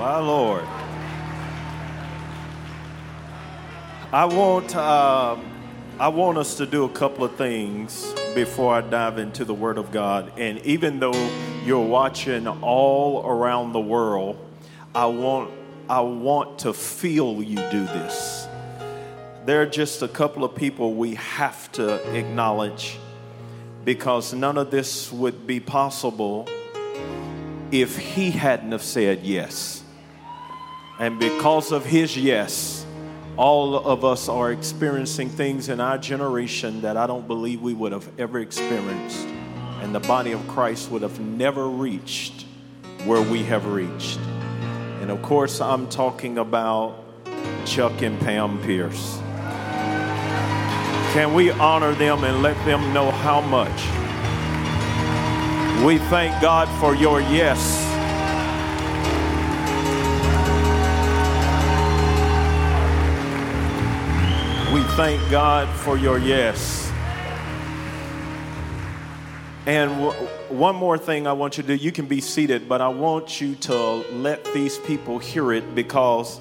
My Lord. I want, uh, I want us to do a couple of things before I dive into the Word of God. And even though you're watching all around the world, I want, I want to feel you do this. There are just a couple of people we have to acknowledge because none of this would be possible if he hadn't have said yes. And because of his yes, all of us are experiencing things in our generation that I don't believe we would have ever experienced. And the body of Christ would have never reached where we have reached. And of course, I'm talking about Chuck and Pam Pierce. Can we honor them and let them know how much? We thank God for your yes. Thank God for your yes. And w- one more thing I want you to do you can be seated, but I want you to let these people hear it because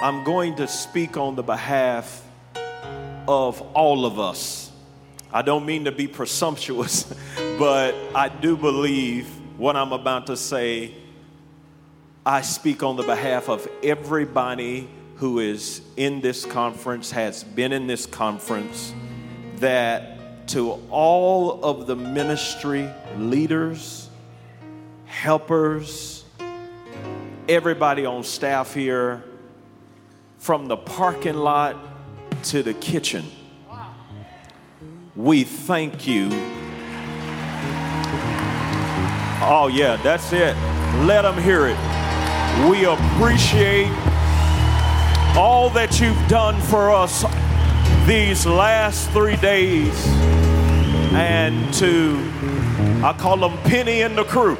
I'm going to speak on the behalf of all of us. I don't mean to be presumptuous, but I do believe what I'm about to say. I speak on the behalf of everybody who is in this conference, has been in this conference, that to all of the ministry leaders, helpers, everybody on staff here, from the parking lot to the kitchen, we thank you. Oh, yeah, that's it. Let them hear it. We appreciate all that you've done for us these last three days. And to, I call them Penny and the crew,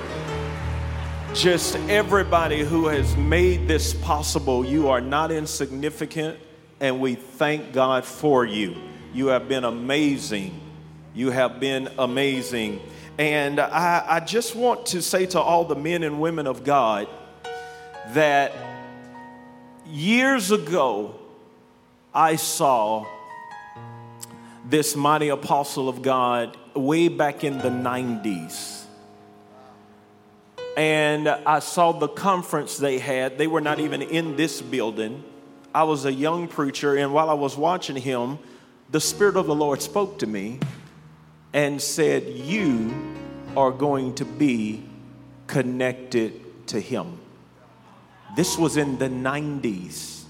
just everybody who has made this possible. You are not insignificant, and we thank God for you. You have been amazing. You have been amazing. And I, I just want to say to all the men and women of God that years ago, I saw this mighty apostle of God way back in the 90s. And I saw the conference they had. They were not even in this building. I was a young preacher, and while I was watching him, the Spirit of the Lord spoke to me and said, You are going to be connected to him. This was in the 90s.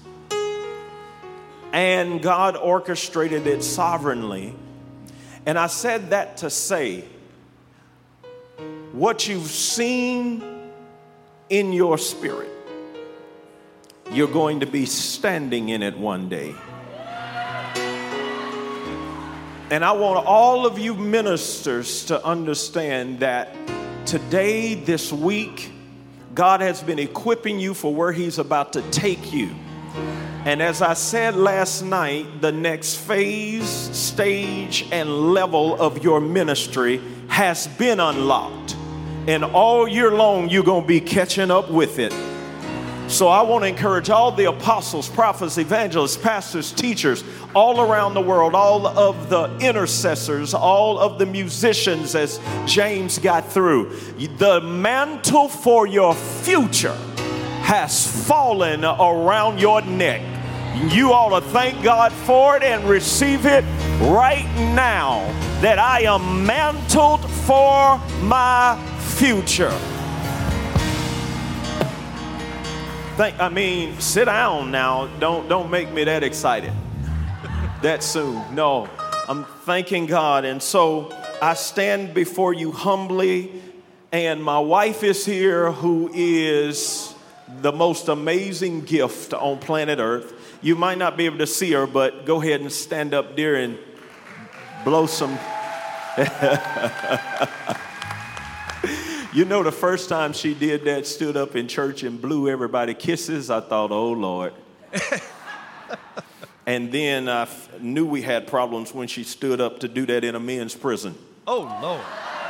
And God orchestrated it sovereignly. And I said that to say, what you've seen in your spirit, you're going to be standing in it one day. And I want all of you ministers to understand that today, this week, God has been equipping you for where He's about to take you. And as I said last night, the next phase, stage, and level of your ministry has been unlocked. And all year long, you're going to be catching up with it. So I want to encourage all the apostles, prophets, evangelists, pastors, teachers all around the world, all of the intercessors, all of the musicians as James got through. The mantle for your future has fallen around your neck. You ought to thank God for it and receive it right now that I am mantled for my future. Thank, I mean, sit down now. Don't don't make me that excited. that soon. No. I'm thanking God. And so I stand before you humbly, and my wife is here who is the most amazing gift on planet Earth. You might not be able to see her, but go ahead and stand up dear, and blow some. you know, the first time she did that, stood up in church and blew everybody kisses, I thought, oh Lord. and then I f- knew we had problems when she stood up to do that in a men's prison. Oh, Lord.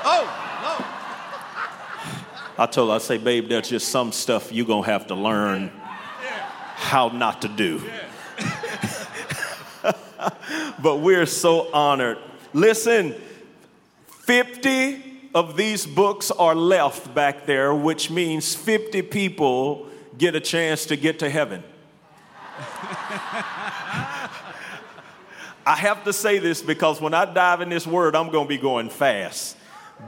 Oh, Lord. I told her, I say, babe, there's just some stuff you're going to have to learn how not to do. but we're so honored. Listen, 50 of these books are left back there, which means 50 people get a chance to get to heaven. I have to say this because when I dive in this word, I'm going to be going fast.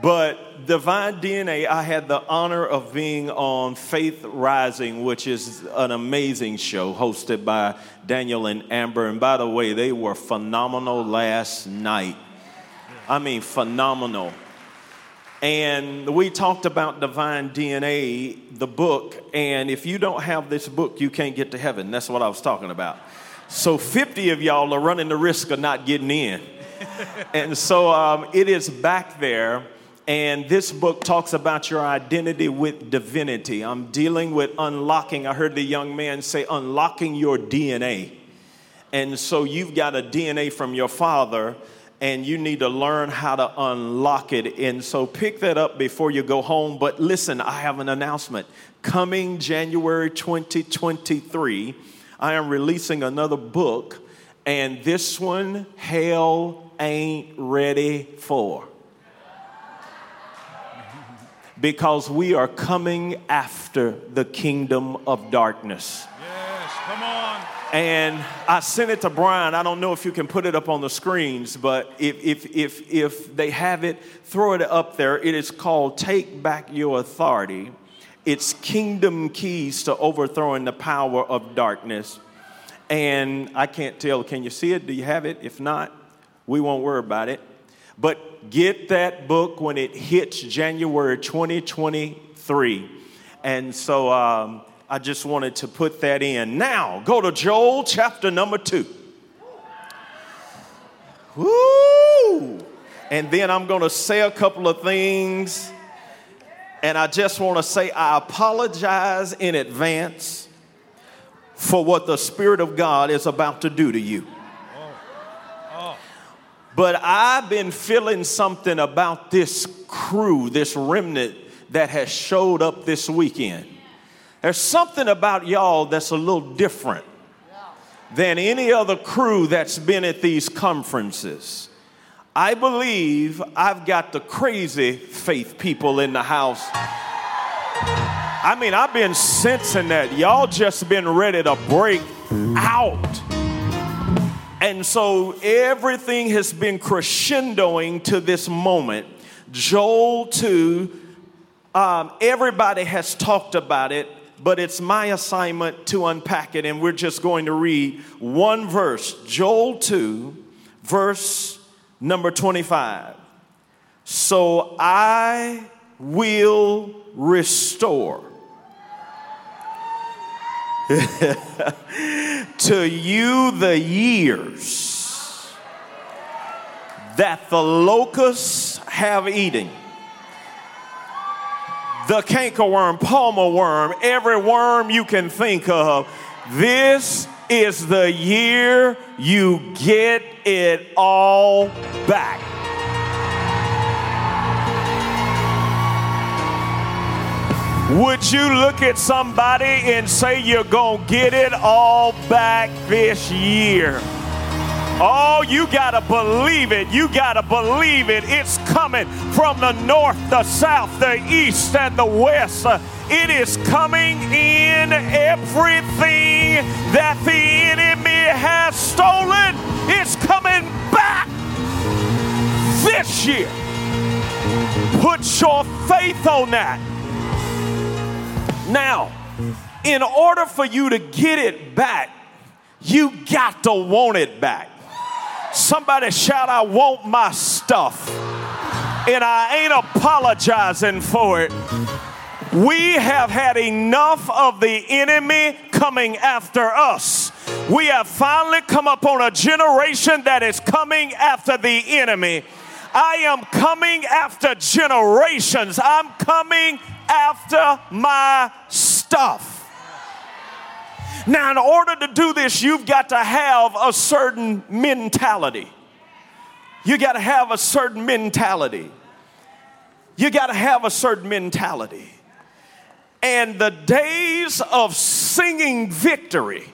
But Divine DNA, I had the honor of being on Faith Rising, which is an amazing show hosted by Daniel and Amber. And by the way, they were phenomenal last night. I mean, phenomenal. And we talked about Divine DNA, the book. And if you don't have this book, you can't get to heaven. That's what I was talking about. So 50 of y'all are running the risk of not getting in. and so um, it is back there. And this book talks about your identity with divinity. I'm dealing with unlocking. I heard the young man say, unlocking your DNA. And so you've got a DNA from your father, and you need to learn how to unlock it. And so pick that up before you go home. But listen, I have an announcement. Coming January 2023, I am releasing another book, and this one, Hell Ain't Ready For because we are coming after the kingdom of darkness. Yes, come on. And I sent it to Brian. I don't know if you can put it up on the screens, but if, if, if, if they have it, throw it up there. It is called Take Back Your Authority. It's Kingdom Keys to Overthrowing the Power of Darkness. And I can't tell, can you see it? Do you have it? If not, we won't worry about it. But get that book when it hits January 2023. And so um, I just wanted to put that in. Now, go to Joel chapter number two. Woo! And then I'm going to say a couple of things. And I just want to say I apologize in advance for what the Spirit of God is about to do to you. But I've been feeling something about this crew, this remnant that has showed up this weekend. There's something about y'all that's a little different than any other crew that's been at these conferences. I believe I've got the crazy faith people in the house. I mean, I've been sensing that y'all just been ready to break out. And so everything has been crescendoing to this moment. Joel 2, um, everybody has talked about it, but it's my assignment to unpack it, and we're just going to read one verse Joel 2, verse number 25. So I will restore to you the years that the locusts have eaten, the cankerworm, palmer worm, every worm you can think of. This is the year you get it all back. Would you look at somebody and say you're going to get it all back this year? Oh, you got to believe it. You got to believe it. It's coming from the north, the south, the east, and the west. It is coming in everything that the enemy has stolen. It's coming back this year. Put your faith on that. Now, in order for you to get it back, you got to want it back. Somebody shout, I want my stuff. And I ain't apologizing for it. We have had enough of the enemy coming after us. We have finally come upon a generation that is coming after the enemy. I am coming after generations. I'm coming after my stuff. Now, in order to do this, you've got to have a certain mentality. You got to have a certain mentality. You got to have a certain mentality. and the days of singing victory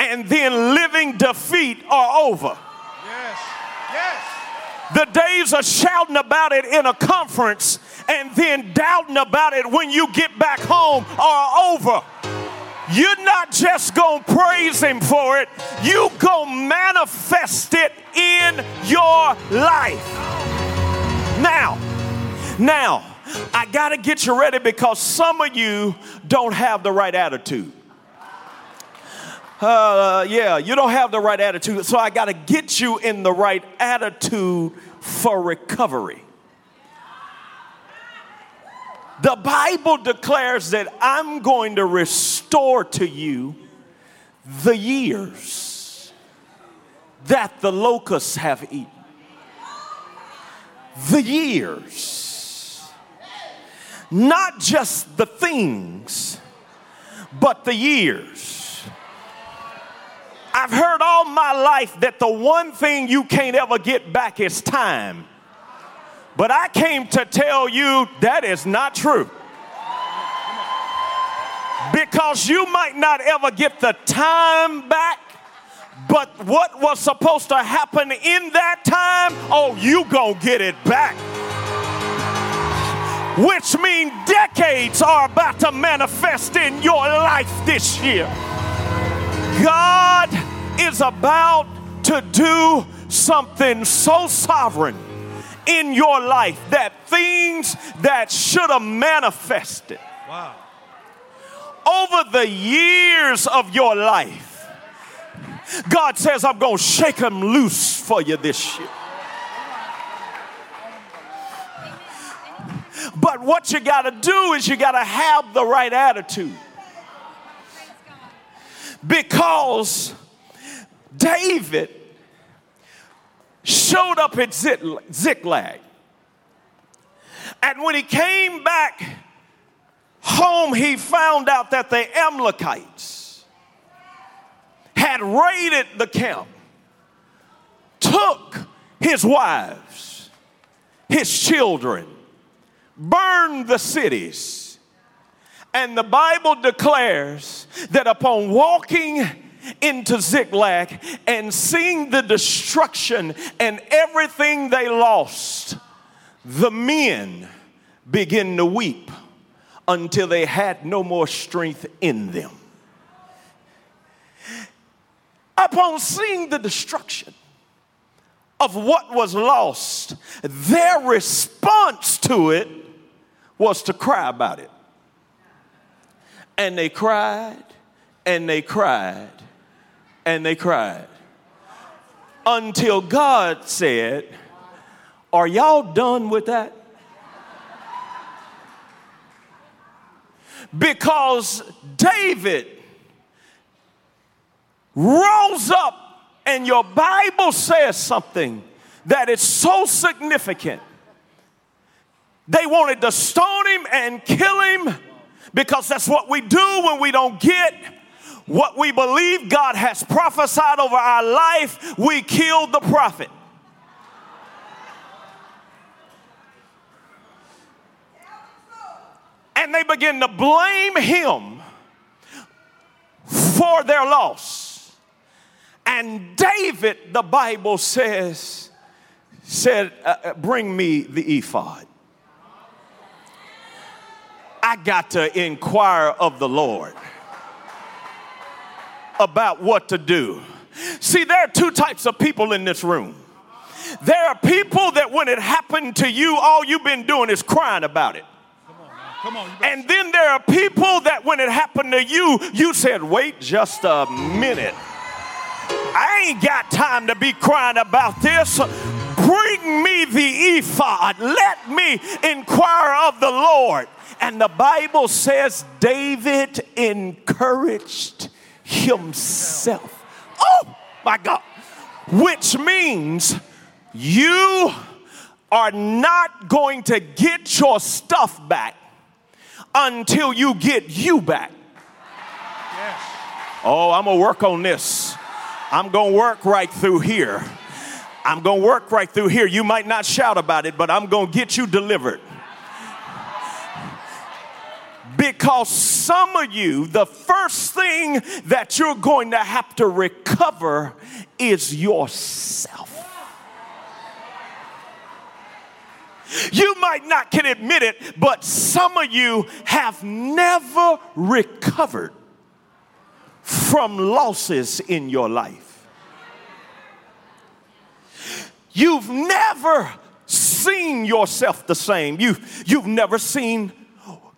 and then living defeat are over. Yes. Yes. The days of shouting about it in a conference and then doubting about it when you get back home are over. You're not just gonna praise him for it, you gonna manifest it in your life. Now, now, I gotta get you ready because some of you don't have the right attitude. Uh, yeah, you don't have the right attitude, so I gotta get you in the right attitude for recovery. The Bible declares that I'm going to restore to you the years that the locusts have eaten. The years. Not just the things, but the years. I've heard all my life that the one thing you can't ever get back is time. But I came to tell you that is not true. Because you might not ever get the time back, but what was supposed to happen in that time, oh, you gonna get it back. Which means decades are about to manifest in your life this year. God is about to do something so sovereign in your life that things that should have manifested Wow. over the years of your life, God says, I'm going to shake them loose for you this year. But what you got to do is you got to have the right attitude. Because David showed up at Ziklag. And when he came back home, he found out that the Amalekites had raided the camp, took his wives, his children, burned the cities. And the Bible declares that upon walking into Ziklag and seeing the destruction and everything they lost, the men begin to weep until they had no more strength in them. Upon seeing the destruction of what was lost, their response to it was to cry about it. And they cried and they cried and they cried until God said, Are y'all done with that? Because David rose up, and your Bible says something that is so significant. They wanted to stone him and kill him because that's what we do when we don't get what we believe God has prophesied over our life. We kill the prophet. And they begin to blame him for their loss. And David, the Bible says, said, uh, uh, Bring me the ephod. I got to inquire of the Lord about what to do. See, there are two types of people in this room. There are people that when it happened to you, all you've been doing is crying about it. Come on. Come on. Better- And then there are people that when it happened to you, you said, wait just a minute. I ain't got time to be crying about this. Bring me the ephod. Let me inquire of the Lord. And the Bible says David encouraged himself. Oh my God. Which means you are not going to get your stuff back until you get you back. yes. Oh, I'm gonna work on this. I'm gonna work right through here. I'm gonna work right through here. You might not shout about it, but I'm gonna get you delivered. Because some of you, the first thing that you're going to have to recover is yourself. You might not can admit it, but some of you have never recovered from losses in your life. You've never seen yourself the same. You, you've never seen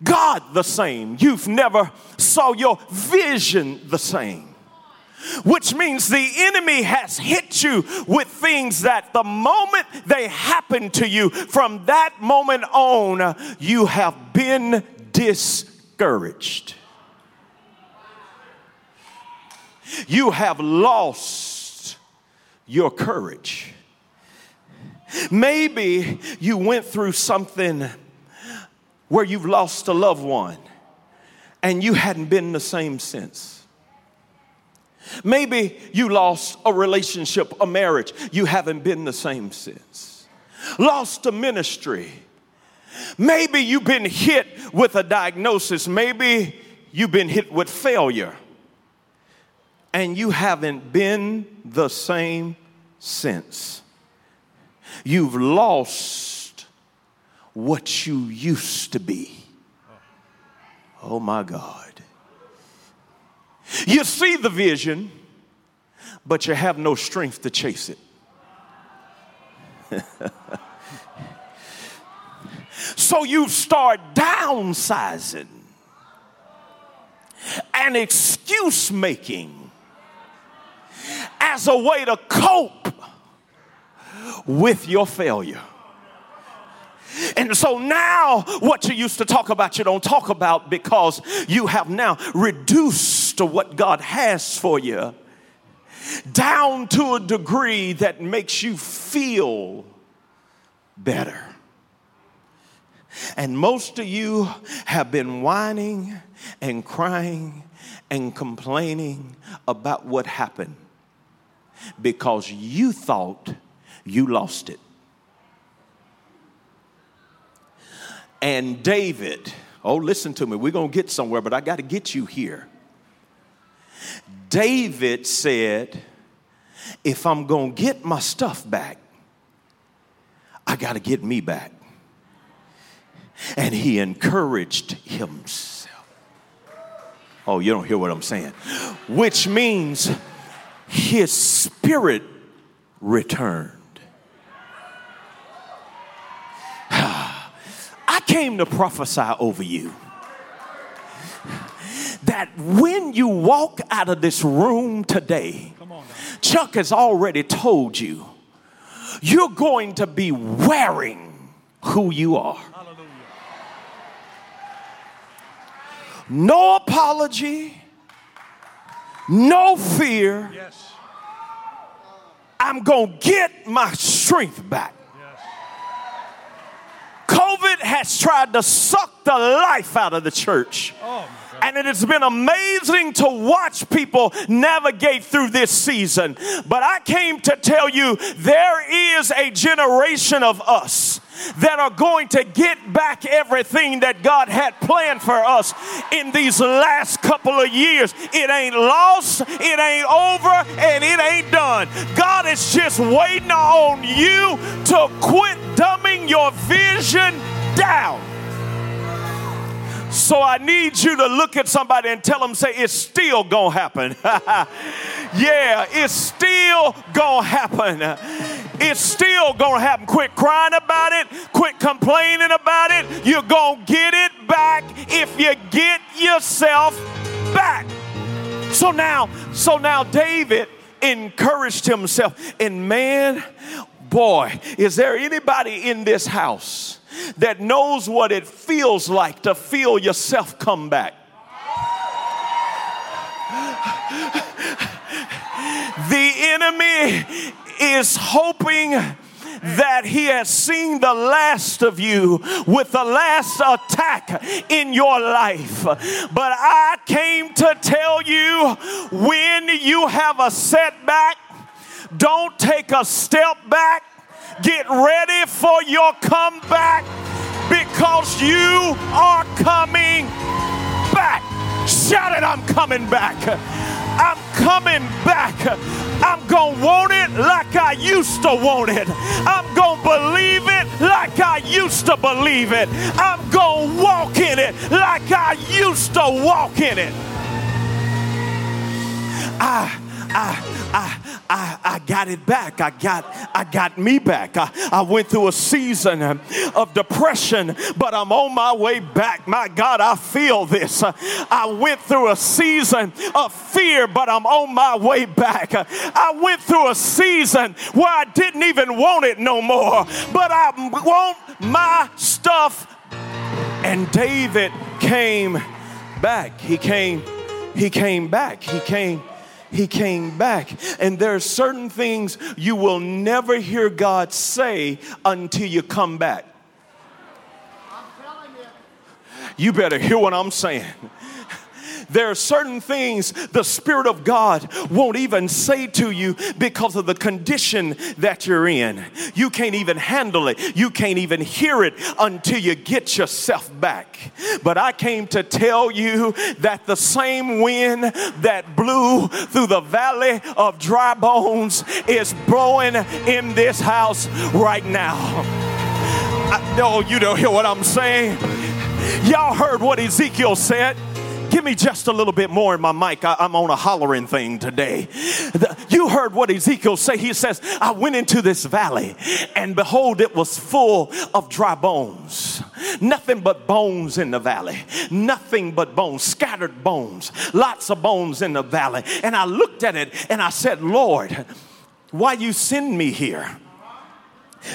God the same. You've never saw your vision the same. Which means the enemy has hit you with things that the moment they happen to you, from that moment on, you have been discouraged. You have lost your courage. Maybe you went through something where you've lost a loved one and you hadn't been the same since. Maybe you lost a relationship, a marriage, you haven't been the same since. Lost a ministry. Maybe you've been hit with a diagnosis. Maybe you've been hit with failure. And you haven't been the same since. You've lost what you used to be. Oh my God. You see the vision, but you have no strength to chase it. so you start downsizing and excuse making as a way to cope with your failure. And so now, what you used to talk about, you don't talk about because you have now reduced to what God has for you down to a degree that makes you feel better. And most of you have been whining and crying and complaining about what happened because you thought you lost it. And David, oh, listen to me, we're going to get somewhere, but I got to get you here. David said, if I'm going to get my stuff back, I got to get me back. And he encouraged himself. Oh, you don't hear what I'm saying. Which means his spirit returned. I came to prophesy over you that when you walk out of this room today, Chuck has already told you, you're going to be wearing who you are. Hallelujah. No apology, no fear. Yes. I'm going to get my strength back. COVID has tried to suck the life out of the church. Oh and it has been amazing to watch people navigate through this season. But I came to tell you there is a generation of us that are going to get back everything that God had planned for us in these last couple of years. It ain't lost, it ain't over, and it ain't done. God is just waiting on you to quit dumbing your vision down. So I need you to look at somebody and tell them, say, it's still gonna happen. yeah, it's still gonna happen. It's still gonna happen. Quit crying about it, quit complaining about it. You're gonna get it back if you get yourself back. So now, so now David encouraged himself, and man, boy, is there anybody in this house? That knows what it feels like to feel yourself come back. The enemy is hoping that he has seen the last of you with the last attack in your life. But I came to tell you when you have a setback, don't take a step back Get ready for your comeback because you are coming back. Shout it, I'm coming back. I'm coming back. I'm going to want it like I used to want it. I'm going to believe it like I used to believe it. I'm going to walk in it like I used to walk in it. I, I, I, I, I got it back. I got, I got me back. I, I went through a season of depression, but I'm on my way back. My God, I feel this. I went through a season of fear, but I'm on my way back. I went through a season where I didn't even want it no more, but I want my stuff. And David came back. He came, he came back. He came he came back. And there are certain things you will never hear God say until you come back. You better hear what I'm saying. There are certain things the Spirit of God won't even say to you because of the condition that you're in. You can't even handle it, you can't even hear it until you get yourself back. But I came to tell you that the same wind that blew through the valley of dry bones is blowing in this house right now. I, no, you don't hear what I'm saying. Y'all heard what Ezekiel said. Give me just a little bit more in my mic. I, am on a hollering thing today. The, you heard what Ezekiel say. He says, I went into this valley and behold, it was full of dry bones. Nothing but bones in the valley. Nothing but bones, scattered bones. Lots of bones in the valley. And I looked at it and I said, Lord, why you send me here?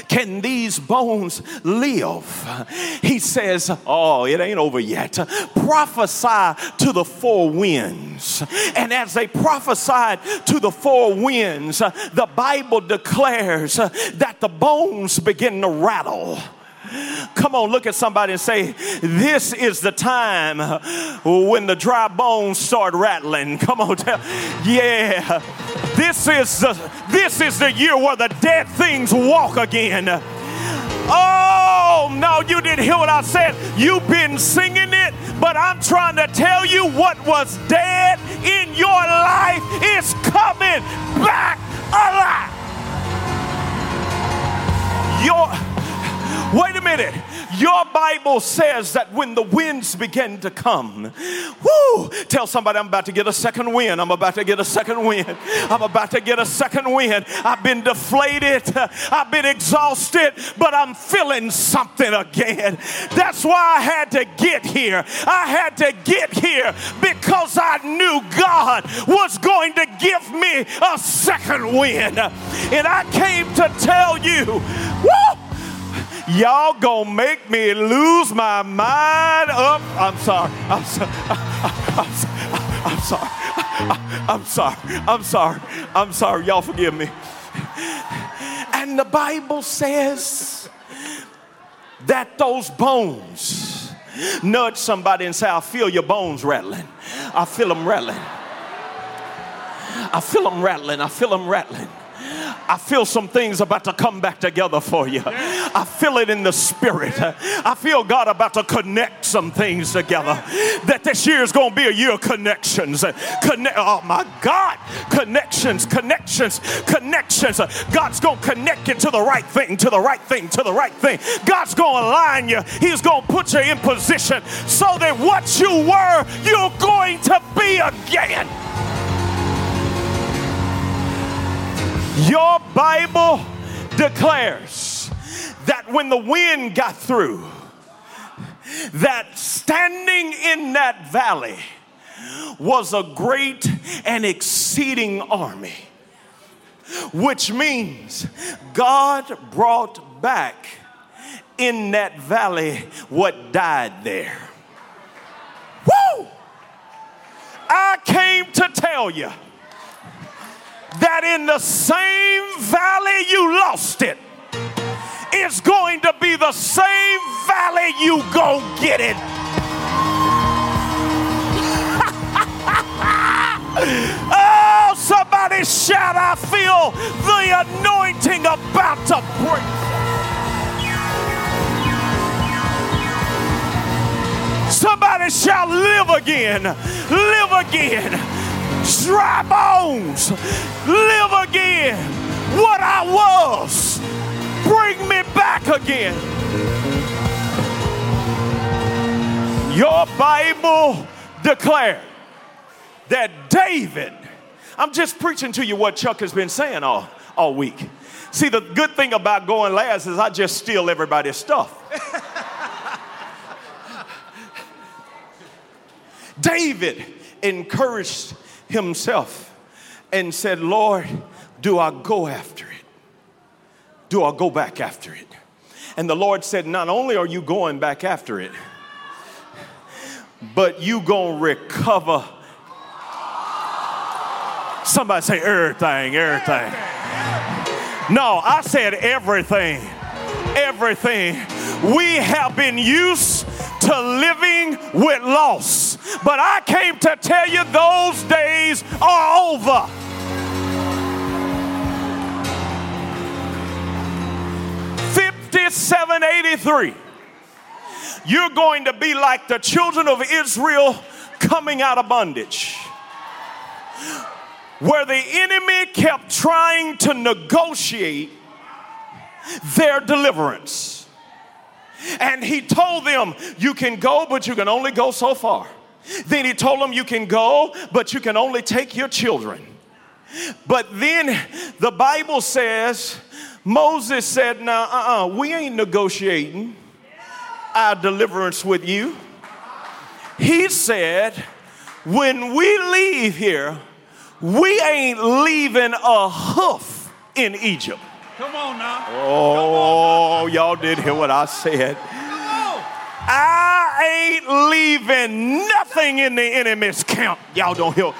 Can these bones live? He says, Oh, it ain't over yet. Prophesy to the four winds. And as they prophesied to the four winds, the Bible declares that the bones begin to rattle. Come on, look at somebody and say, This is the time when the dry bones start rattling. Come on, tell. Yeah. This is the this is the year where the dead things walk again. Oh, no, you didn't hear what I said. You've been singing it, but I'm trying to tell you what was dead in your life is coming back alive. Your Wait a minute. Your Bible says that when the winds begin to come, whoo, tell somebody I'm about to get a second wind. I'm about to get a second wind. I'm about to get a second wind. I've been deflated. I've been exhausted, but I'm feeling something again. That's why I had to get here. I had to get here because I knew God was going to give me a second wind. And I came to tell you, whoo, Y'all gonna make me lose my mind up. I'm sorry. I'm sorry. I'm sorry. I'm sorry. I'm sorry. I'm sorry. Y'all forgive me. And the Bible says that those bones nudge somebody and say, I feel your bones rattling. I feel them rattling. I feel them rattling. I feel them rattling. I feel some things about to come back together for you. I feel it in the spirit. I feel God about to connect some things together. That this year is going to be a year of connections. Connect, oh my God, connections, connections, connections. God's going to connect you to the right thing, to the right thing, to the right thing. God's going to align you. He's going to put you in position so that what you were, you're going to be again. Your Bible declares that when the wind got through, that standing in that valley was a great and exceeding army, which means God brought back in that valley what died there. Woo! I came to tell you that in the same valley you lost it, it's going to be the same valley you go get it. oh, somebody shout, I feel the anointing about to break. Somebody shall live again, live again. Dry bones, live again. What I was, bring me back again. Your Bible declared that David, I'm just preaching to you what Chuck has been saying all, all week. See, the good thing about going last is I just steal everybody's stuff. David encouraged himself and said, Lord, do I go after it? Do I go back after it? And the Lord said, Not only are you going back after it, but you gonna recover. Somebody say everything, everything. No, I said everything. Everything. We have been used to living with loss. But I came to tell you those days are over. Fifty-seven eighty-three. You're going to be like the children of Israel coming out of bondage where the enemy kept trying to negotiate their deliverance. And he told them, You can go, but you can only go so far. Then he told them, You can go, but you can only take your children. But then the Bible says, Moses said, Now, uh uh we ain't negotiating our deliverance with you. He said, When we leave here, we ain't leaving a hoof in Egypt. Come on now. Oh, y'all did hear what I said. I leaving nothing in the enemy's camp. Y'all don't hear.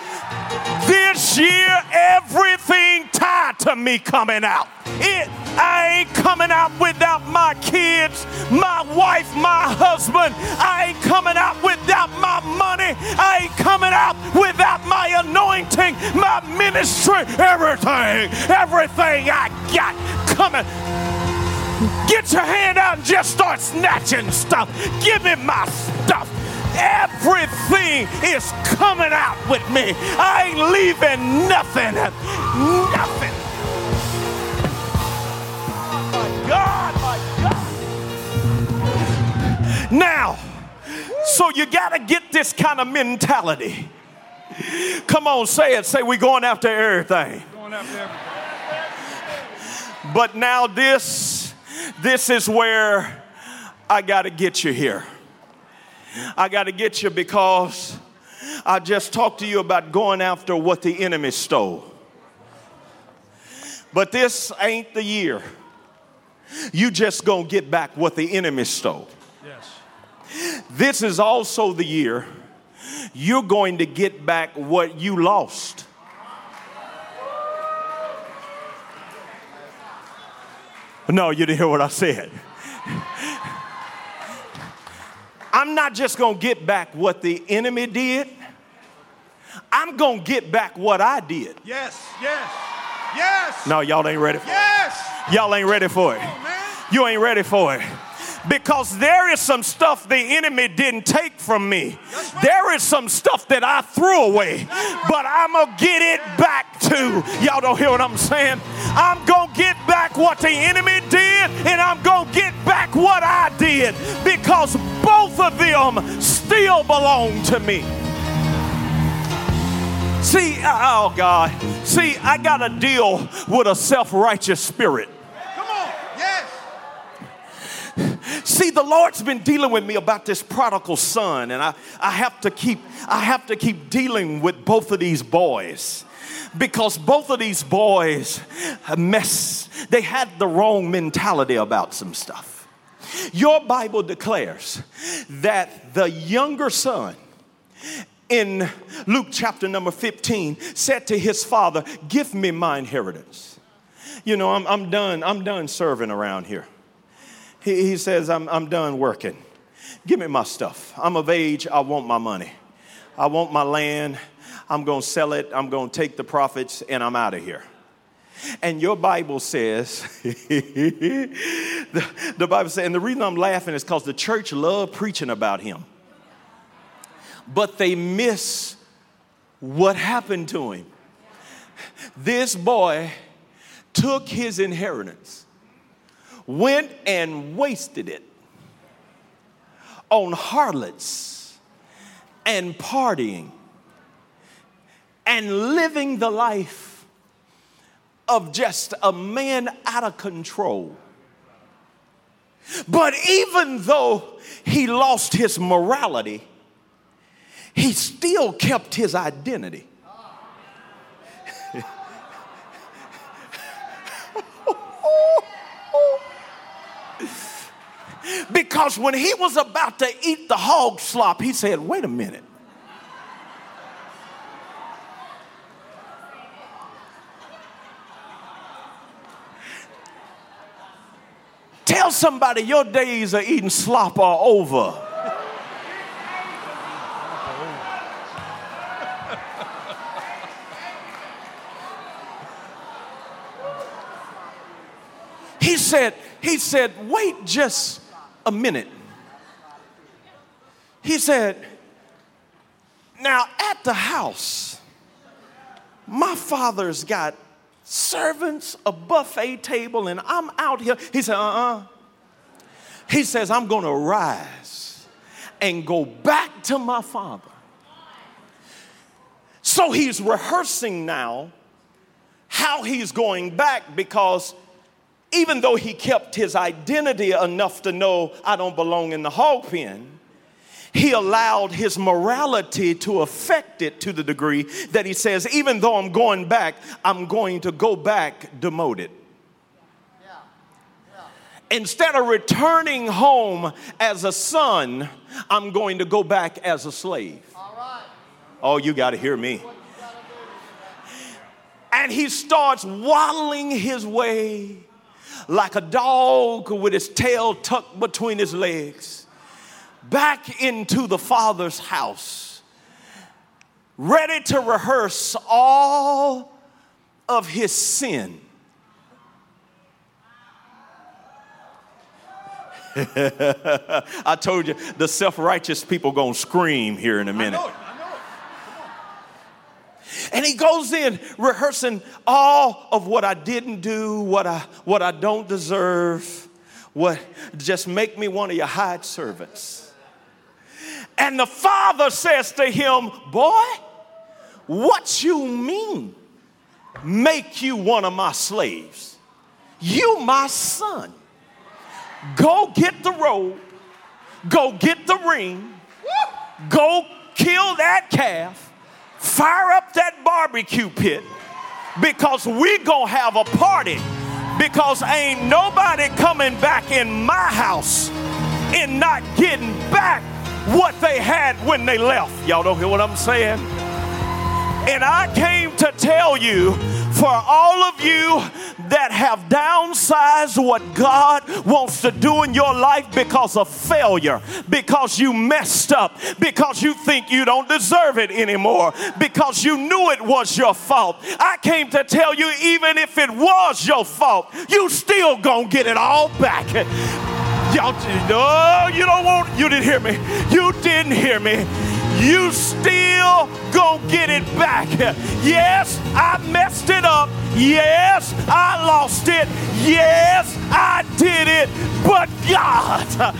This year, everything tied to me coming out. It, I ain't coming out without my kids, my wife, my husband. I ain't coming out without my money. I ain't coming out without my anointing, my ministry, everything, everything I got coming. Get your hand out and just start snatching stuff. Give me my stuff. Everything is coming out with me. I ain't leaving nothing. Nothing. My God, my God. Now, so you got to get this kind of mentality. Come on, say it. Say, we're going after everything. Going after everything. But now this, this is where I got to get you here. I got to get you because I just talked to you about going after what the enemy stole. But this ain't the year. You just gonna get back what the enemy stole. Yes. This is also the year you're going to get back what you lost. No, you didn't hear what I said. I'm not just gonna get back what the enemy did, I'm gonna get back what I did. Yes. Yes. Yes. No, y'all ain't ready for it. Yes. Y'all ain't ready for it. Man. You ain't ready for it. Because there is some stuff the enemy didn't take from me. There is some stuff that I threw away, but I'm gonna get it back too. Y'all don't hear what I'm saying? I'm gonna get back what the enemy did, and I'm gonna get back what I did because both of them still belong to me. See, oh God, see, I gotta deal with a self righteous spirit. Come on. Yes. See, the Lord's been dealing with me about this prodigal son, and I, I have to keep I have to keep dealing with both of these boys. Because both of these boys mess, they had the wrong mentality about some stuff. Your Bible declares that the younger son in Luke chapter number 15 said to his father, Give me my inheritance. You know, I'm, I'm done, I'm done serving around here. He, he says, I'm, I'm done working. Give me my stuff. I'm of age. I want my money. I want my land. I'm going to sell it. I'm going to take the profits and I'm out of here. And your Bible says, the, the Bible says, and the reason I'm laughing is because the church loved preaching about him. But they miss what happened to him. This boy took his inheritance, went and wasted it on harlots and partying and living the life of just a man out of control. But even though he lost his morality, he still kept his identity. because when he was about to eat the hog slop, he said, Wait a minute. Tell somebody your days of eating slop are over. He said, he said, wait just a minute. He said, now at the house, my father's got servants, a buffet table, and I'm out here. He said, uh uh-uh. uh He says, I'm going to rise and go back to my father. So he's rehearsing now how he's going back because even though he kept his identity enough to know I don't belong in the hog pen, he allowed his morality to affect it to the degree that he says, even though I'm going back, I'm going to go back demoted. Instead of returning home as a son, I'm going to go back as a slave. Oh, you got to hear me. And he starts waddling his way like a dog with his tail tucked between his legs back into the Father's house, ready to rehearse all of his sin. I told you the self-righteous people gonna scream here in a minute. And he goes in rehearsing all of what I didn't do, what I, what I don't deserve, what just make me one of your hired servants. And the father says to him, Boy, what you mean make you one of my slaves? You my son. Go get the robe, go get the ring, go kill that calf barbecue pit because we gonna have a party because ain't nobody coming back in my house and not getting back what they had when they left. Y'all don't hear what I'm saying? And I came to tell you for all of you that have downsized what God wants to do in your life because of failure, because you messed up, because you think you don't deserve it anymore, because you knew it was your fault. I came to tell you, even if it was your fault, you still gonna get it all back. Y'all, no, you don't want, you didn't hear me. You didn't hear me you still gonna get it back. Yes, I messed it up. Yes, I lost it. Yes, I did it. But God,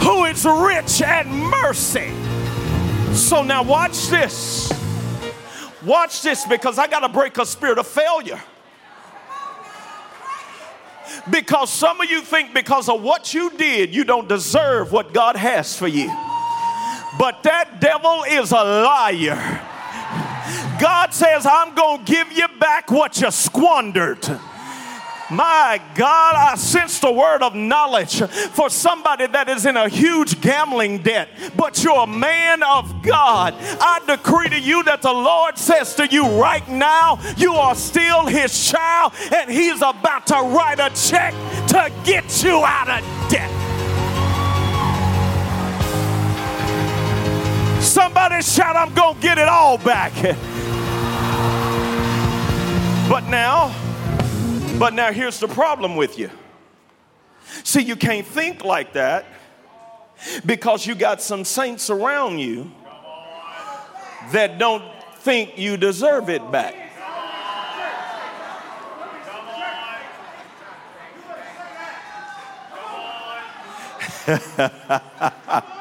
who is rich and mercy. So now watch this. Watch this because I got to break a spirit of failure. Because some of you think because of what you did, you don't deserve what God has for you. But that devil is a liar. God says, I'm going to give you back what you squandered. My God, I sense the word of knowledge for somebody that is in a huge gambling debt, but you're a man of God. I decree to you that the Lord says to you right now, you are still his child, and he's about to write a check to get you out of debt. Somebody shout, I'm going to get it all back. But now, but now here's the problem with you. See, you can't think like that because you got some saints around you that don't think you deserve it back.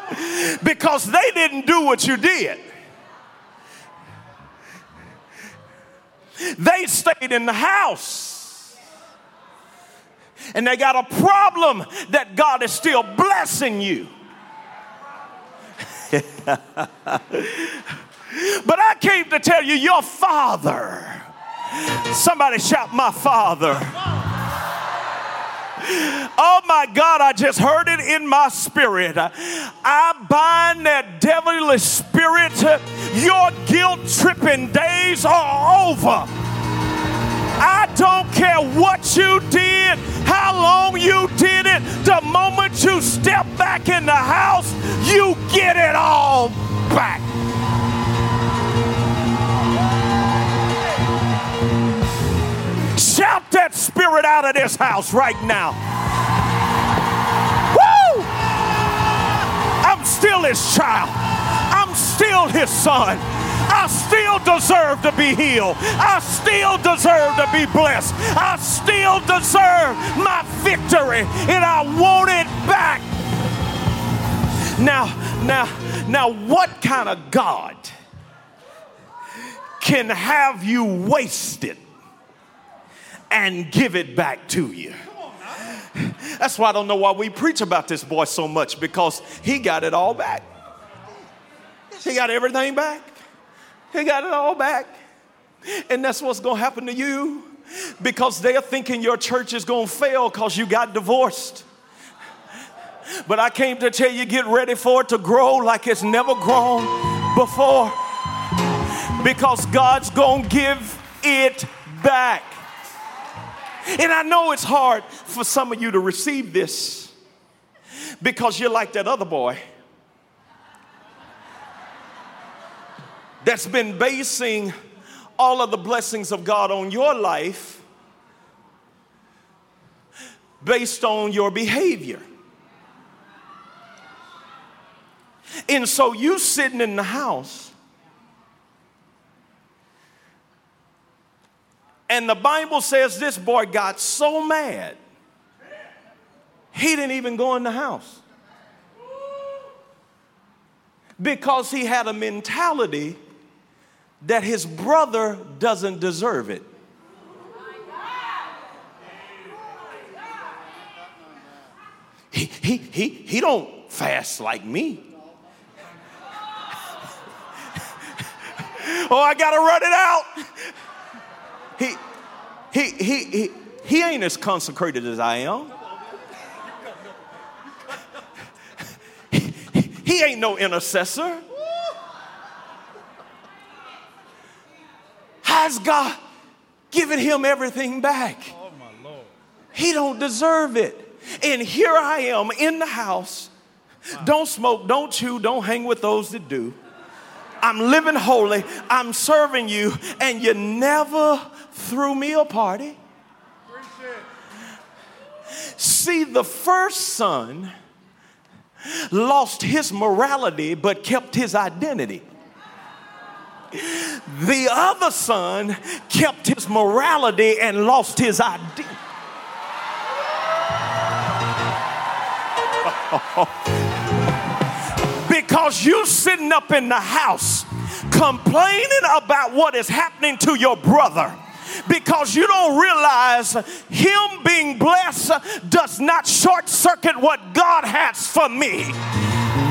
because they didn't do what you did. They stayed in the house. And they got a problem that God is still blessing you. but I came to tell you, your father. Somebody shout, My father. Oh my God, I just heard it in my spirit. I bind that devilish spirit. Your guilt tripping days are over. I don't care what you did, how long you did it. The moment you step back in the house, you get it all back. Shout that spirit out of this house right now. I'm still his child. I'm still his son. I still deserve to be healed. I still deserve to be blessed. I still deserve my victory, and I want it back. Now, now, now, what kind of God can have you wasted and give it back to you? That's why I don't know why we preach about this boy so much because he got it all back. He got everything back. He got it all back. And that's what's going to happen to you because they're thinking your church is going to fail because you got divorced. But I came to tell you get ready for it to grow like it's never grown before because God's going to give it back. And I know it's hard for some of you to receive this because you're like that other boy that's been basing all of the blessings of God on your life based on your behavior. And so you sitting in the house, and the Bible says this boy got so mad, he didn't even go in the house because he had a mentality that his brother doesn't deserve it. He, he, he, he don't fast like me. oh, I gotta run it out. He, he, he, he, he ain't as consecrated as I am. He, he ain't no intercessor. How's God given him everything back? He don't deserve it. And here I am in the house. Don't smoke, don't chew, don't hang with those that do. I'm living holy, I'm serving you, and you never threw me a party. See, the first son lost his morality but kept his identity. The other son kept his morality and lost his identity. because you sitting up in the house complaining about what is happening to your brother because you don't realize him being blessed does not short circuit what God has for me.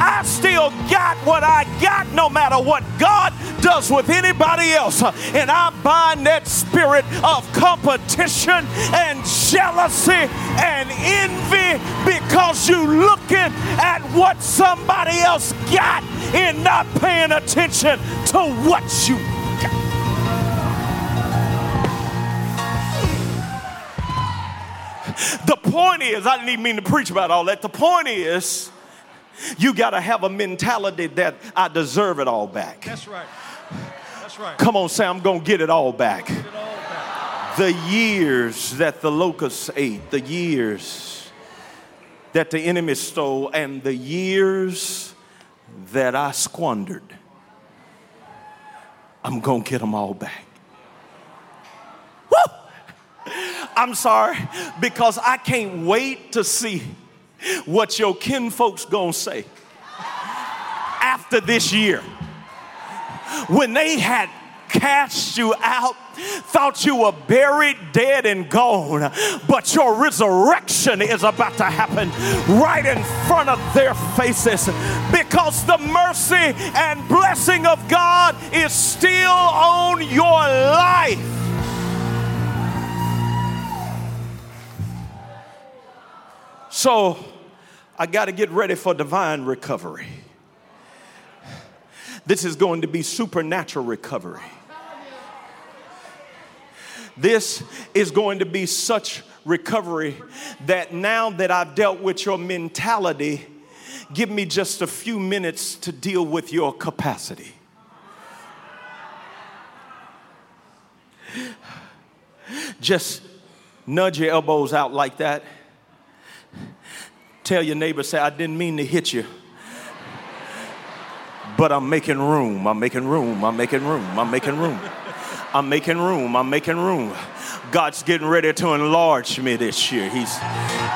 I still got what I got no matter what God does with anybody else. And I bind that spirit of competition and jealousy and envy because you looking at what somebody else got and not paying attention to what you got. The point is, I didn't even mean to preach about all that. The point is, you got to have a mentality that I deserve it all back. That's right. That's right. Come on, say, I'm going to get it all back. It all back. The years that the locusts ate, the years that the enemy stole, and the years that I squandered. I'm going to get them all back. Woo! I'm sorry because I can't wait to see what your kinfolks going to say after this year. When they had cast you out, thought you were buried, dead, and gone, but your resurrection is about to happen right in front of their faces because the mercy and blessing of God is still on your life. So, I got to get ready for divine recovery. This is going to be supernatural recovery. This is going to be such recovery that now that I've dealt with your mentality, give me just a few minutes to deal with your capacity. Just nudge your elbows out like that. Tell your neighbor, say, I didn't mean to hit you but I'm making room. I'm making room. I'm making room. I'm making room. I'm making room. I'm making room. God's getting ready to enlarge me this year. He's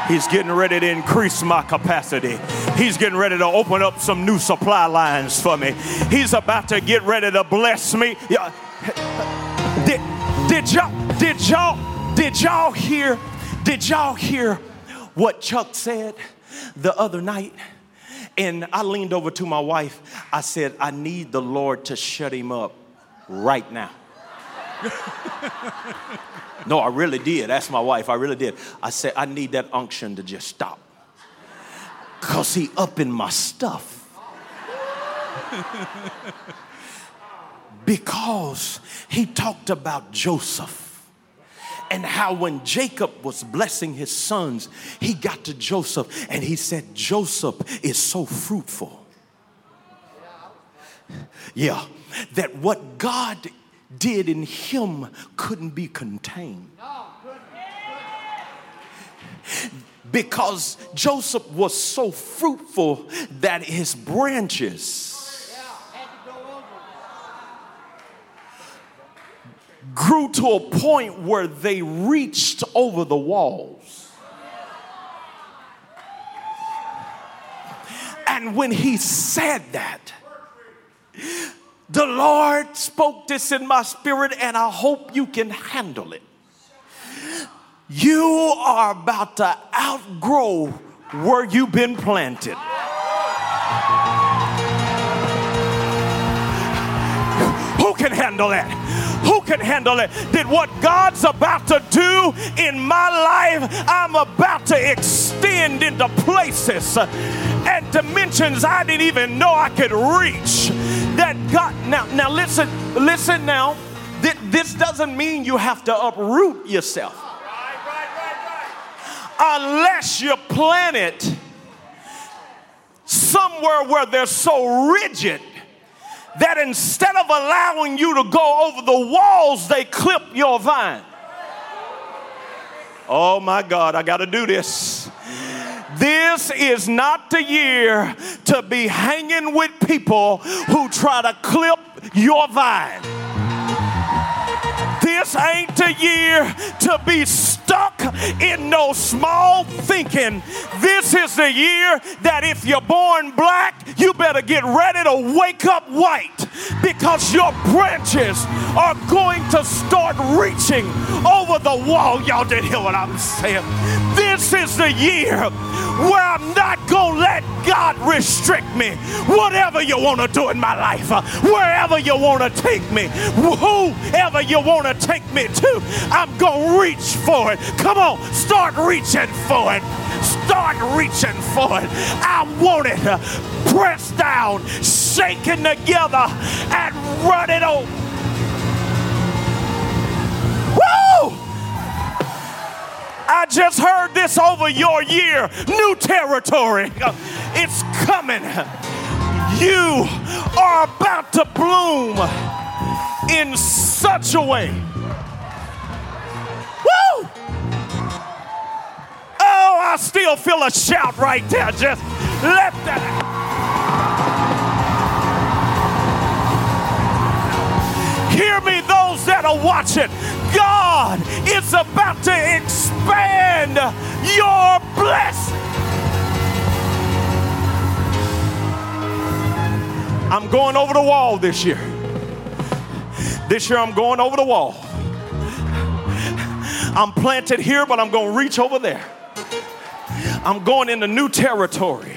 He's getting ready to increase my capacity. He's getting ready to open up some new supply lines for me. He's about to get ready to bless me. Did, did y'all did y'all did y'all hear did y'all hear what Chuck said the other night? And I leaned over to my wife. I said, I need the Lord to shut him up right now. no, I really did. That's my wife. I really did. I said, I need that unction to just stop. Because he up in my stuff. because he talked about Joseph and how when Jacob was blessing his sons, he got to Joseph and he said, Joseph is so fruitful. Yeah, that what God did in him couldn't be contained. Because Joseph was so fruitful that his branches grew to a point where they reached over the walls. And when he said that, the Lord spoke this in my spirit, and I hope you can handle it. You are about to outgrow where you've been planted. Who can handle that? Can handle it? That what God's about to do in my life, I'm about to extend into places and dimensions I didn't even know I could reach. That God, now, now listen, listen now. That this doesn't mean you have to uproot yourself. Unless you plant it somewhere where they're so rigid that instead of allowing you to go over the walls, they clip your vine. Oh my God, I got to do this. This is not the year to be hanging with people who try to clip your vine. This ain't the year to be stuck in no small thinking. This is the year that if you're born black, you better get ready to wake up white because your branches are going to start reaching over the wall. Y'all didn't hear what I'm saying. This is the year where I'm not going to let God restrict me. Whatever you want to do in my life, uh, wherever you want to take me, whoever you want to take me to, I'm going to reach for it. Come on, start reaching for it. Start reaching for it. I want it pressed down, shaken together, and run it over. Woo! I just heard this over your year. New territory. It's coming. You are about to bloom in such a way. Oh, I still feel a shout right there. Just let that. better watch it. God is about to expand your blessing. I'm going over the wall this year. This year I'm going over the wall. I'm planted here, but I'm going to reach over there. I'm going into new territory.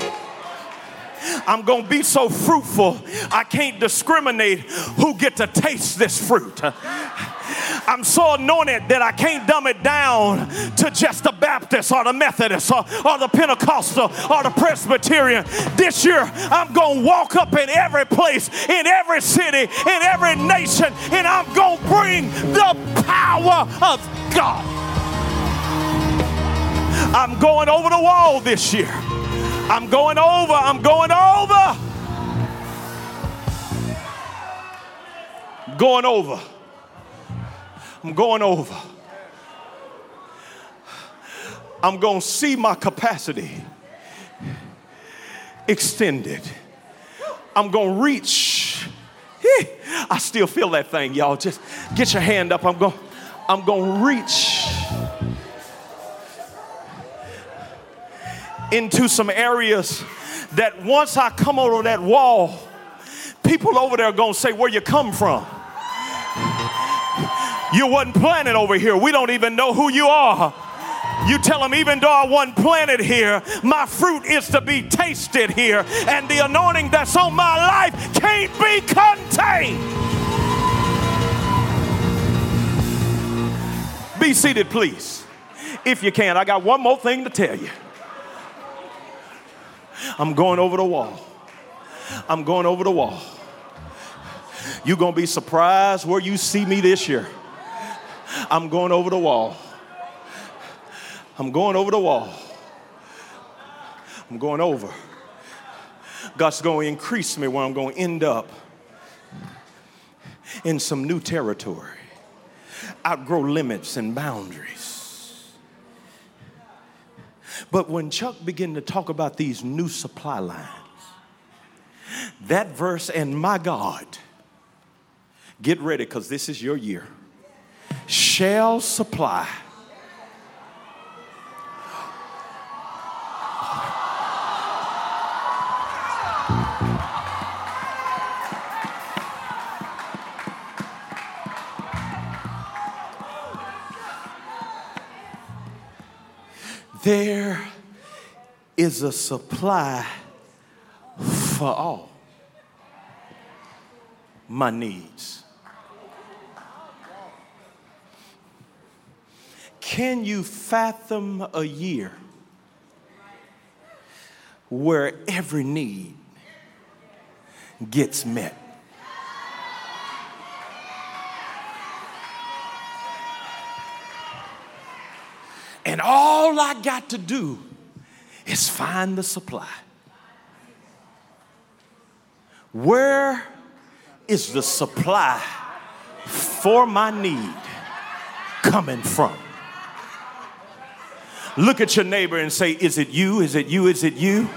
I'm going to be so fruitful, I can't discriminate who get to taste this fruit. I'm so anointed that I can't dumb it down to just the Baptist or the Methodist or, or the Pentecostal or the Presbyterian. This year, I'm going to walk up in every place, in every city, in every nation, and I'm going to bring the power of God. I'm going over the wall this year. I'm going over. I'm going over. Going over. I'm going over. I'm going to see my capacity extended. I'm going to reach. I still feel that thing, y'all. Just get your hand up. I'm going I'm going to reach into some areas that once I come over that wall, people over there are going to say, Where you come from? You wasn't planted over here. We don't even know who you are. You tell them, even though I wasn't planted here, my fruit is to be tasted here, and the anointing that's on my life can't be contained. Be seated, please. If you can, I got one more thing to tell you. I'm going over the wall. I'm going over the wall. You're going to be surprised where you see me this year. I'm going over the wall. I'm going over the wall. I'm going over. God's going to increase me where I'm going to end up in some new territory, outgrow limits and boundaries. But when Chuck began to talk about these new supply lines, that verse, and my God, get ready because this is your year shall supply. There is a supply for all my needs. Can you fathom a year where every need gets met? And all I got to do is find the supply. Where is the supply for my need coming from? Look at your neighbor and say, Is it you? Is it you? Is it you?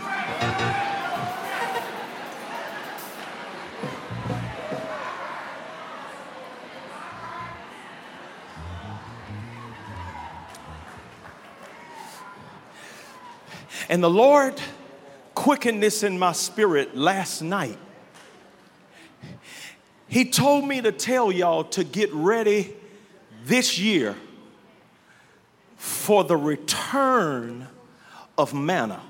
And the Lord quickened this in my spirit last night. He told me to tell y'all to get ready this year for the return of manna.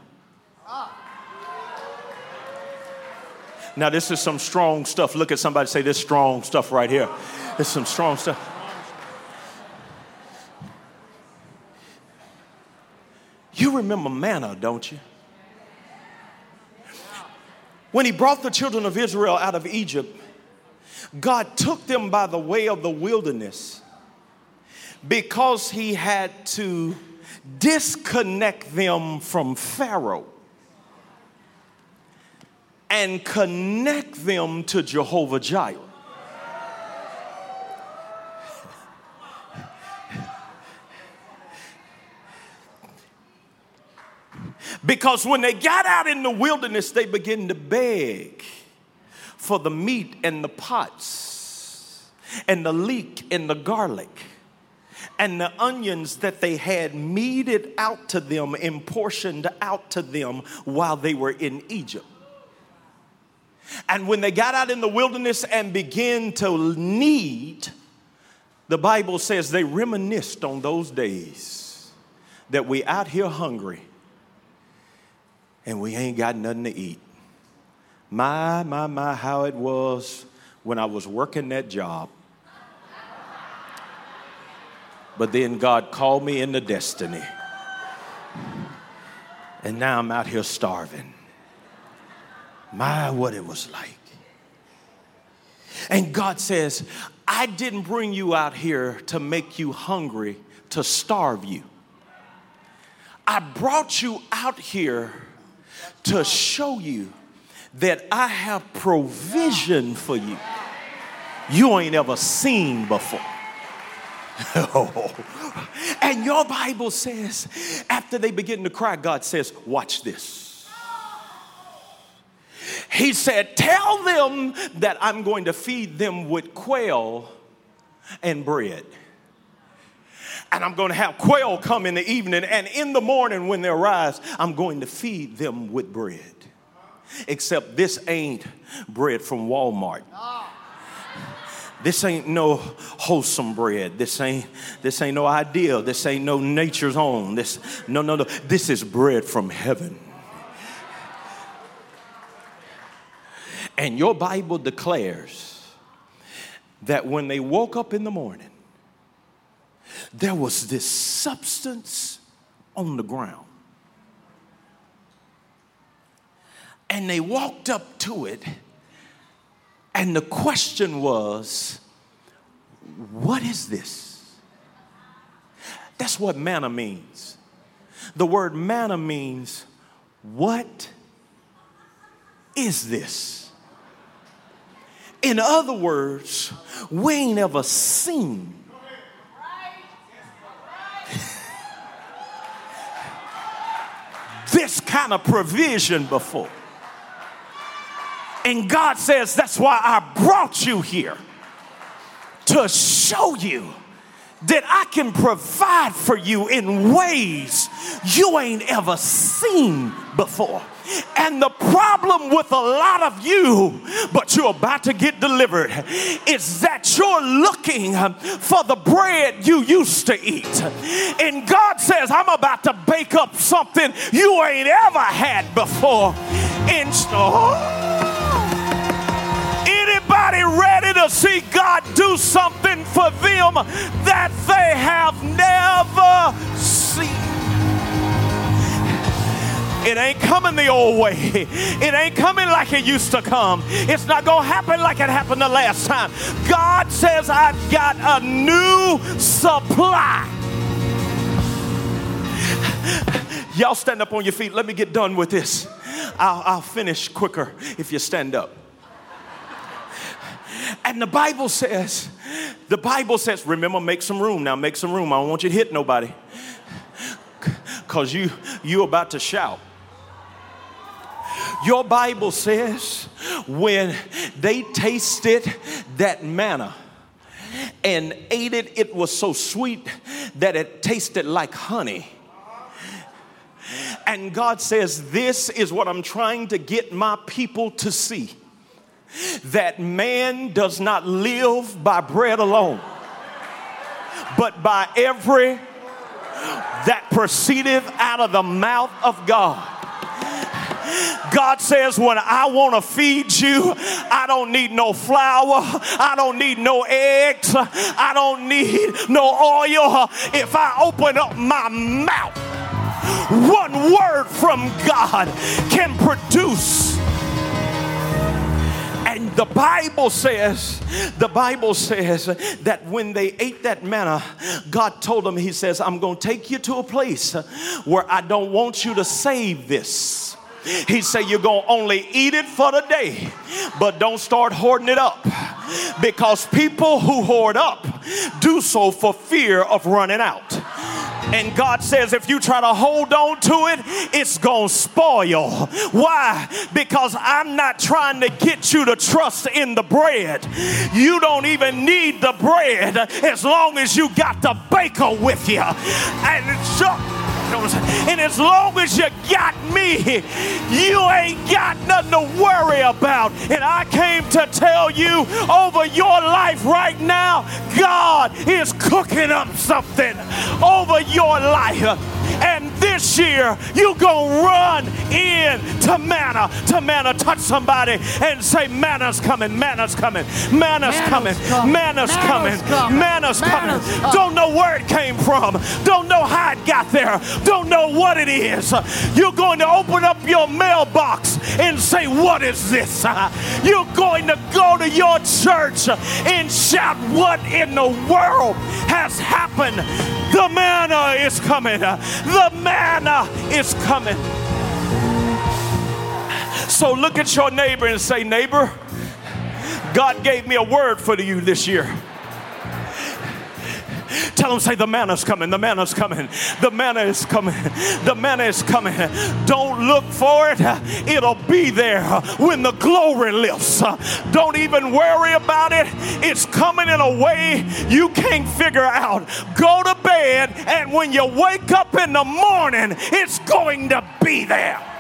Now, this is some strong stuff. Look at somebody say, This strong stuff right here. This is some strong stuff. Remember manna, don't you? When he brought the children of Israel out of Egypt, God took them by the way of the wilderness because he had to disconnect them from Pharaoh and connect them to Jehovah Jireh. Because when they got out in the wilderness, they began to beg for the meat and the pots and the leek and the garlic and the onions that they had meted out to them and portioned out to them while they were in Egypt. And when they got out in the wilderness and began to need, the Bible says they reminisced on those days that we out here hungry and we ain't got nothing to eat. My, my, my, how it was when I was working that job. But then God called me into destiny. And now I'm out here starving. My, what it was like. And God says, I didn't bring you out here to make you hungry, to starve you. I brought you out here to show you that I have provision for you you ain't ever seen before. and your Bible says, after they begin to cry, God says, Watch this. He said, Tell them that I'm going to feed them with quail and bread. And I'm going to have quail come in the evening, and in the morning when they arise, I'm going to feed them with bread. Except this ain't bread from Walmart. This ain't no Holsum bread. This ain't this ain't no ideal. This ain't no nature's own. This no no no. This is bread from heaven. And your Bible declares that when they woke up in the morning, there was this substance on the ground. And they walked up to it and the question was, what is this? That's what manna means. The word manna means, what is this? In other words, we ain't ever seen kind of provision before. And God says, That's why I brought you here to show you that I can provide for you in ways you ain't ever seen before. And the problem with a lot of you, but you're about to get delivered, is that you're looking for the bread you used to eat. And God says, I'm about to bake up something you ain't ever had before. And oh, Anybody ready to see God do something for them that they have never seen? It ain't coming the old way. It ain't coming like it used to come. It's not going to happen like it happened the last time. God says, I've got a new supply. Y'all stand up on your feet. Let me get done with this. I'll, I'll finish quicker if you stand up. And the Bible says, the Bible says, remember, make some room now, make some room. I don't want you to hit nobody. Because you you about to shout. Your Bible says when they tasted that manna and ate it, it was so sweet that it tasted like honey. And God says, This is what I'm trying to get my people to see that man does not live by bread alone, but by every that proceedeth out of the mouth of God. God says, when I want to feed you, I don't need no flour. I don't need no eggs. I don't need no oil. If I open up my mouth, one word from God can produce the Bible says, the Bible says that when they ate that manna, God told them, He says, I'm going to take you to a place where I don't want you to save this. He said, You're going to only eat it for the day, but don't start hoarding it up. Because people who hoard up do so for fear of running out. And God says, if you try to hold on to it, it's going to spoil. Why? Because I'm not trying to get you to trust in the bread. You don't even need the bread as long as you got the baker with you. And so, and as long as you got me, you ain't got nothing to worry about. And I came to tell you over your life right now, God is cooking up something over your life. And this year, you gonna run in to manna, to manna. Touch somebody and say, manna's coming, manna's coming, manna's, coming, manna's coming, manna's coming. Don't know where it came from. Don't know how it got there. Don't know what it is. You're going to open up your mailbox and say, what is this? You're going to go to your church and shout, what in the world has happened? The manna is coming. The manna is coming. So look at your neighbor and say, Neighbor, God gave me a word for you this year. Tell them, say, the manna's coming, the manna's coming, the manna is coming, the manna is coming. Don't look for it, it'll be there when the glory lifts. Don't even worry about it, it's coming in a way you can't figure out. Go to bed, and when you wake up in the morning, it's going to be there.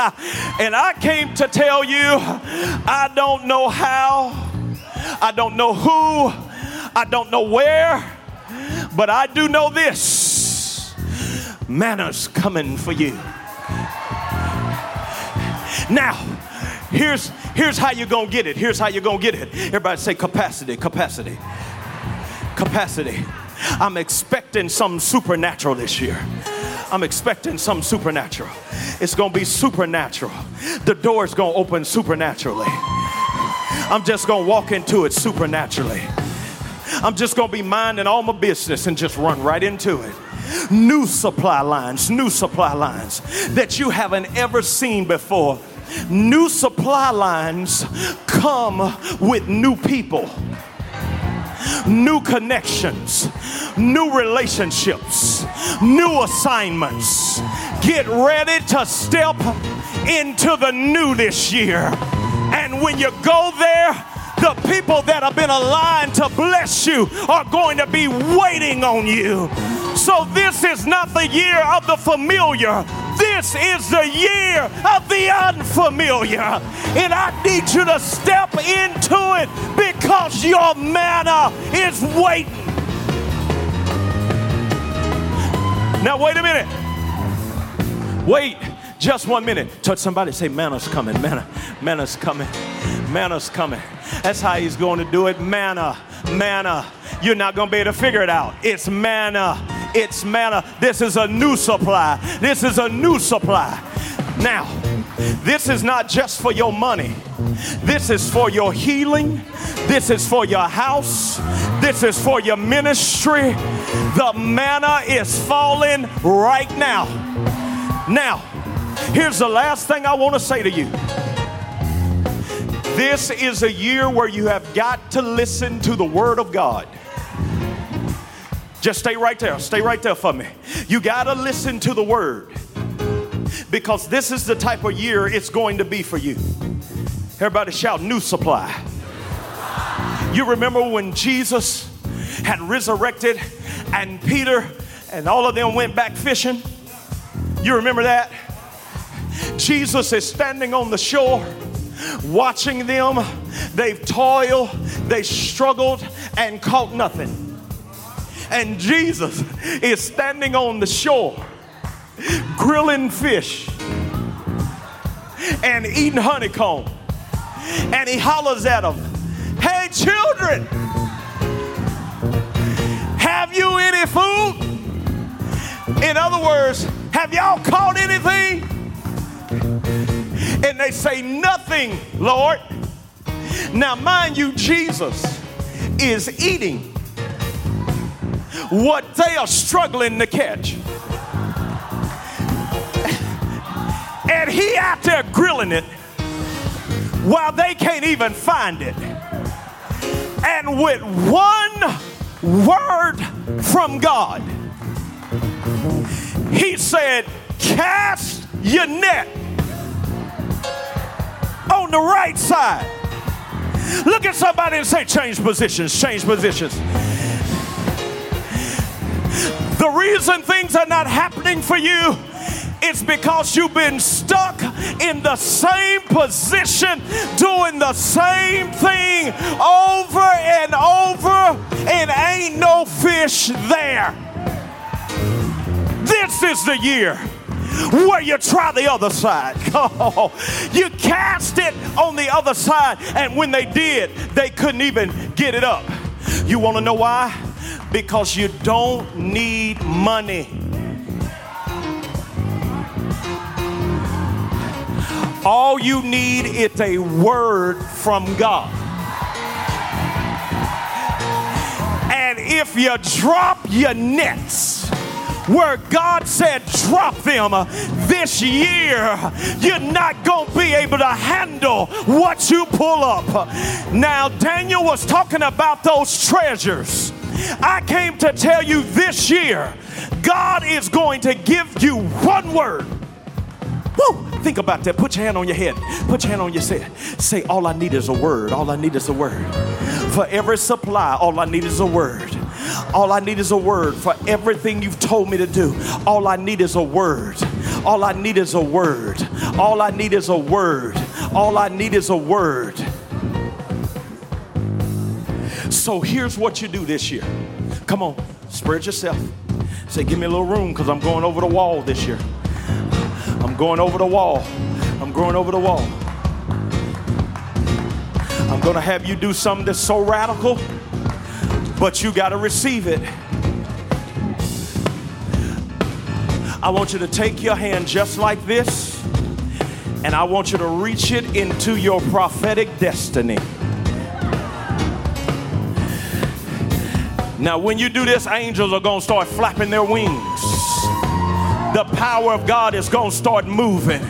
and I came to tell you I don't know how, I don't know who, I don't know where, but I do know this manna's coming for you. Now, here's here's how you're gonna get it. Here's how you're gonna get it. Everybody say capacity, capacity, capacity. I'm expecting something supernatural this year. I'm expecting something supernatural. It's to be supernatural. The door's to open supernaturally. I'm just to walk into it supernaturally. I'm just to be minding all my business and just run right into it. New supply lines, new supply lines that you haven't ever seen before. New supply lines come with new people new connections, new relationships, new assignments. Get ready to step into the new this year. And when you go there, the people that have been aligned to bless you are going to be waiting on you. So, this is not the year of the familiar. This is the year of the unfamiliar. And I need you to step into it because your manna is waiting. Now, wait a minute. Wait just one minute. Touch somebody, say, Manna's coming, manna, manna's coming, manna's coming. That's how he's going to do it. Manna, manna. You're not going to be able to figure it out. It's manna. It's manna. This is a new supply. This is a new supply. Now, this is not just for your money. This is for your healing. This is for your house. This is for your ministry. The manna is falling right now. Now, here's the last thing I want to say to you. This is a year where you have got to listen to the Word of God. Just stay right there. Stay right there for me. You got to listen to the Word because this is the type of year it's going to be for you. Everybody shout, new supply. You remember when Jesus had resurrected and Peter and all of them went back fishing? You remember that? Jesus is standing on the shore watching them. They've toiled, they struggled, and caught nothing. And Jesus is standing on the shore grilling fish and eating honeycomb. And he hollers at them, Hey, children, have you any food? In other words, have y'all caught anything? And they say, Nothing, Lord. Now, mind you, Jesus is eating what they are struggling to catch. And he out there grilling it while they can't even find it. And with one word from God, He said, Cast your net on the right side. Look at somebody and say, Change positions, change positions. The reason things are not happening for you it's because you've been stuck in the same position, doing the same thing over and over, and ain't no fish there. This is the year where you try the other side. Oh, you cast it on the other side, and when they did, they couldn't even get it up. You want to know why? Because you don't need money. All you need is a word from God. And if you drop your nets, where God said, drop them this year, you're not going to be able to handle what you pull up. Now, Daniel was talking about those treasures. I came to tell you this year, God is going to give you one word Woo! Think about that. Put your hand on your head. Put your hand on your head. Say, All I need is a word. All I need is a word. For every supply, all I need is a word. All I need is a word for everything you've told me to do. All I need is a word. All I need is a word. All I need is a word. All I need is a word. So here's what you do this year. Come on, spread yourself. Say, give me a little room because I'm going over the wall this year. I'm going over the wall. I'm going over the wall. I'm going to have you do something that's so radical, but you got to receive it. I want you to take your hand just like this, and I want you to reach it into your prophetic destiny. Now, when you do this, angels are going to start flapping their wings the power of God is going to start moving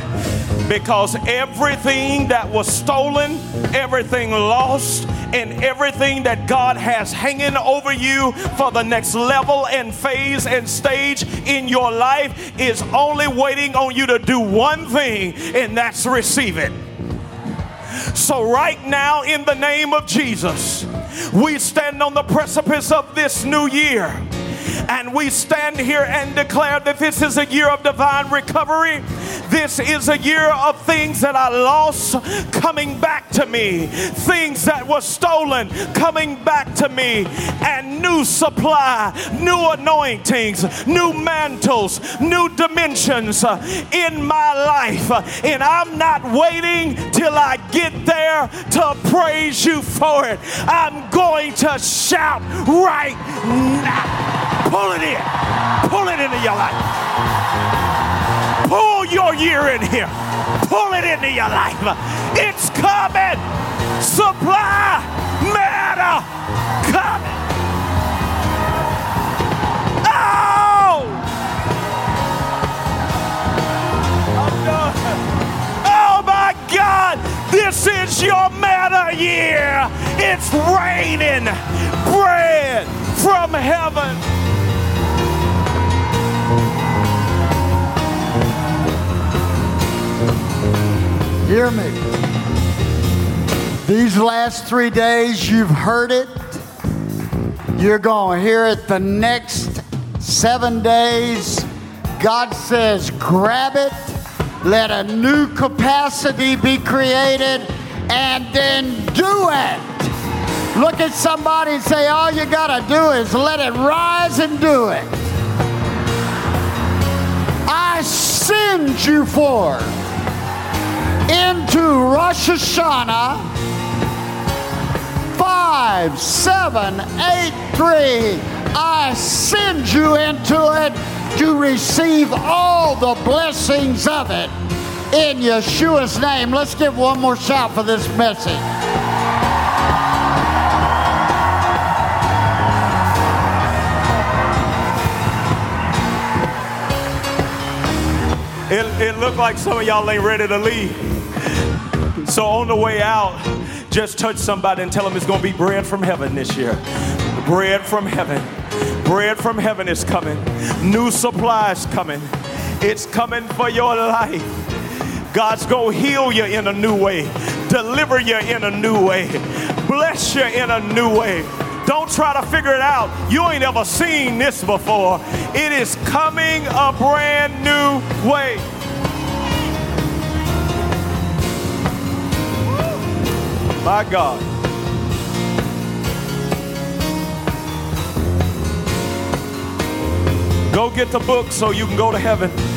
because everything that was stolen, everything lost, and everything that God has hanging over you for the next level and phase and stage in your life is only waiting on you to do one thing, and that's receive it. So, right now, in the name of Jesus, we stand on the precipice of this new year. And we stand here and declare that this is a year of divine recovery. This is a year of things that I lost coming back to me, things that were stolen coming back to me, and new supply, new anointings, new mantles, new dimensions uh, in my life. And I'm not waiting till I get there to praise you for it. I'm going to shout right now. Pull it in. Pull it into your life. Pull your year in here. Pull it into your life. It's coming. Supply manna coming. Oh! I'm done. Oh my God! This is your manna year. It's raining bread from heaven. Hear me. These last three days, you've heard it. You're going to hear it the next seven days. God says, grab it, let a new capacity be created, and then do it. Look at somebody and say, all you got to do is let it rise and do it. I send you forth into Rosh Hashanah 5783. I send you into it to receive all the blessings of it in Yeshua's name. Let's give one more shout for this message. It, it looked like some of y'all ain't ready to leave. So on the way out, just touch somebody and tell them it's going to be bread from heaven this year. Bread from heaven. Bread from heaven is coming. New supplies coming. It's coming for your life. God's going to heal you in a new way, deliver you in a new way, bless you in a new way. Don't try to figure it out. You ain't ever seen this before. It is coming a brand new way. My God. Go get the book so you can go to heaven.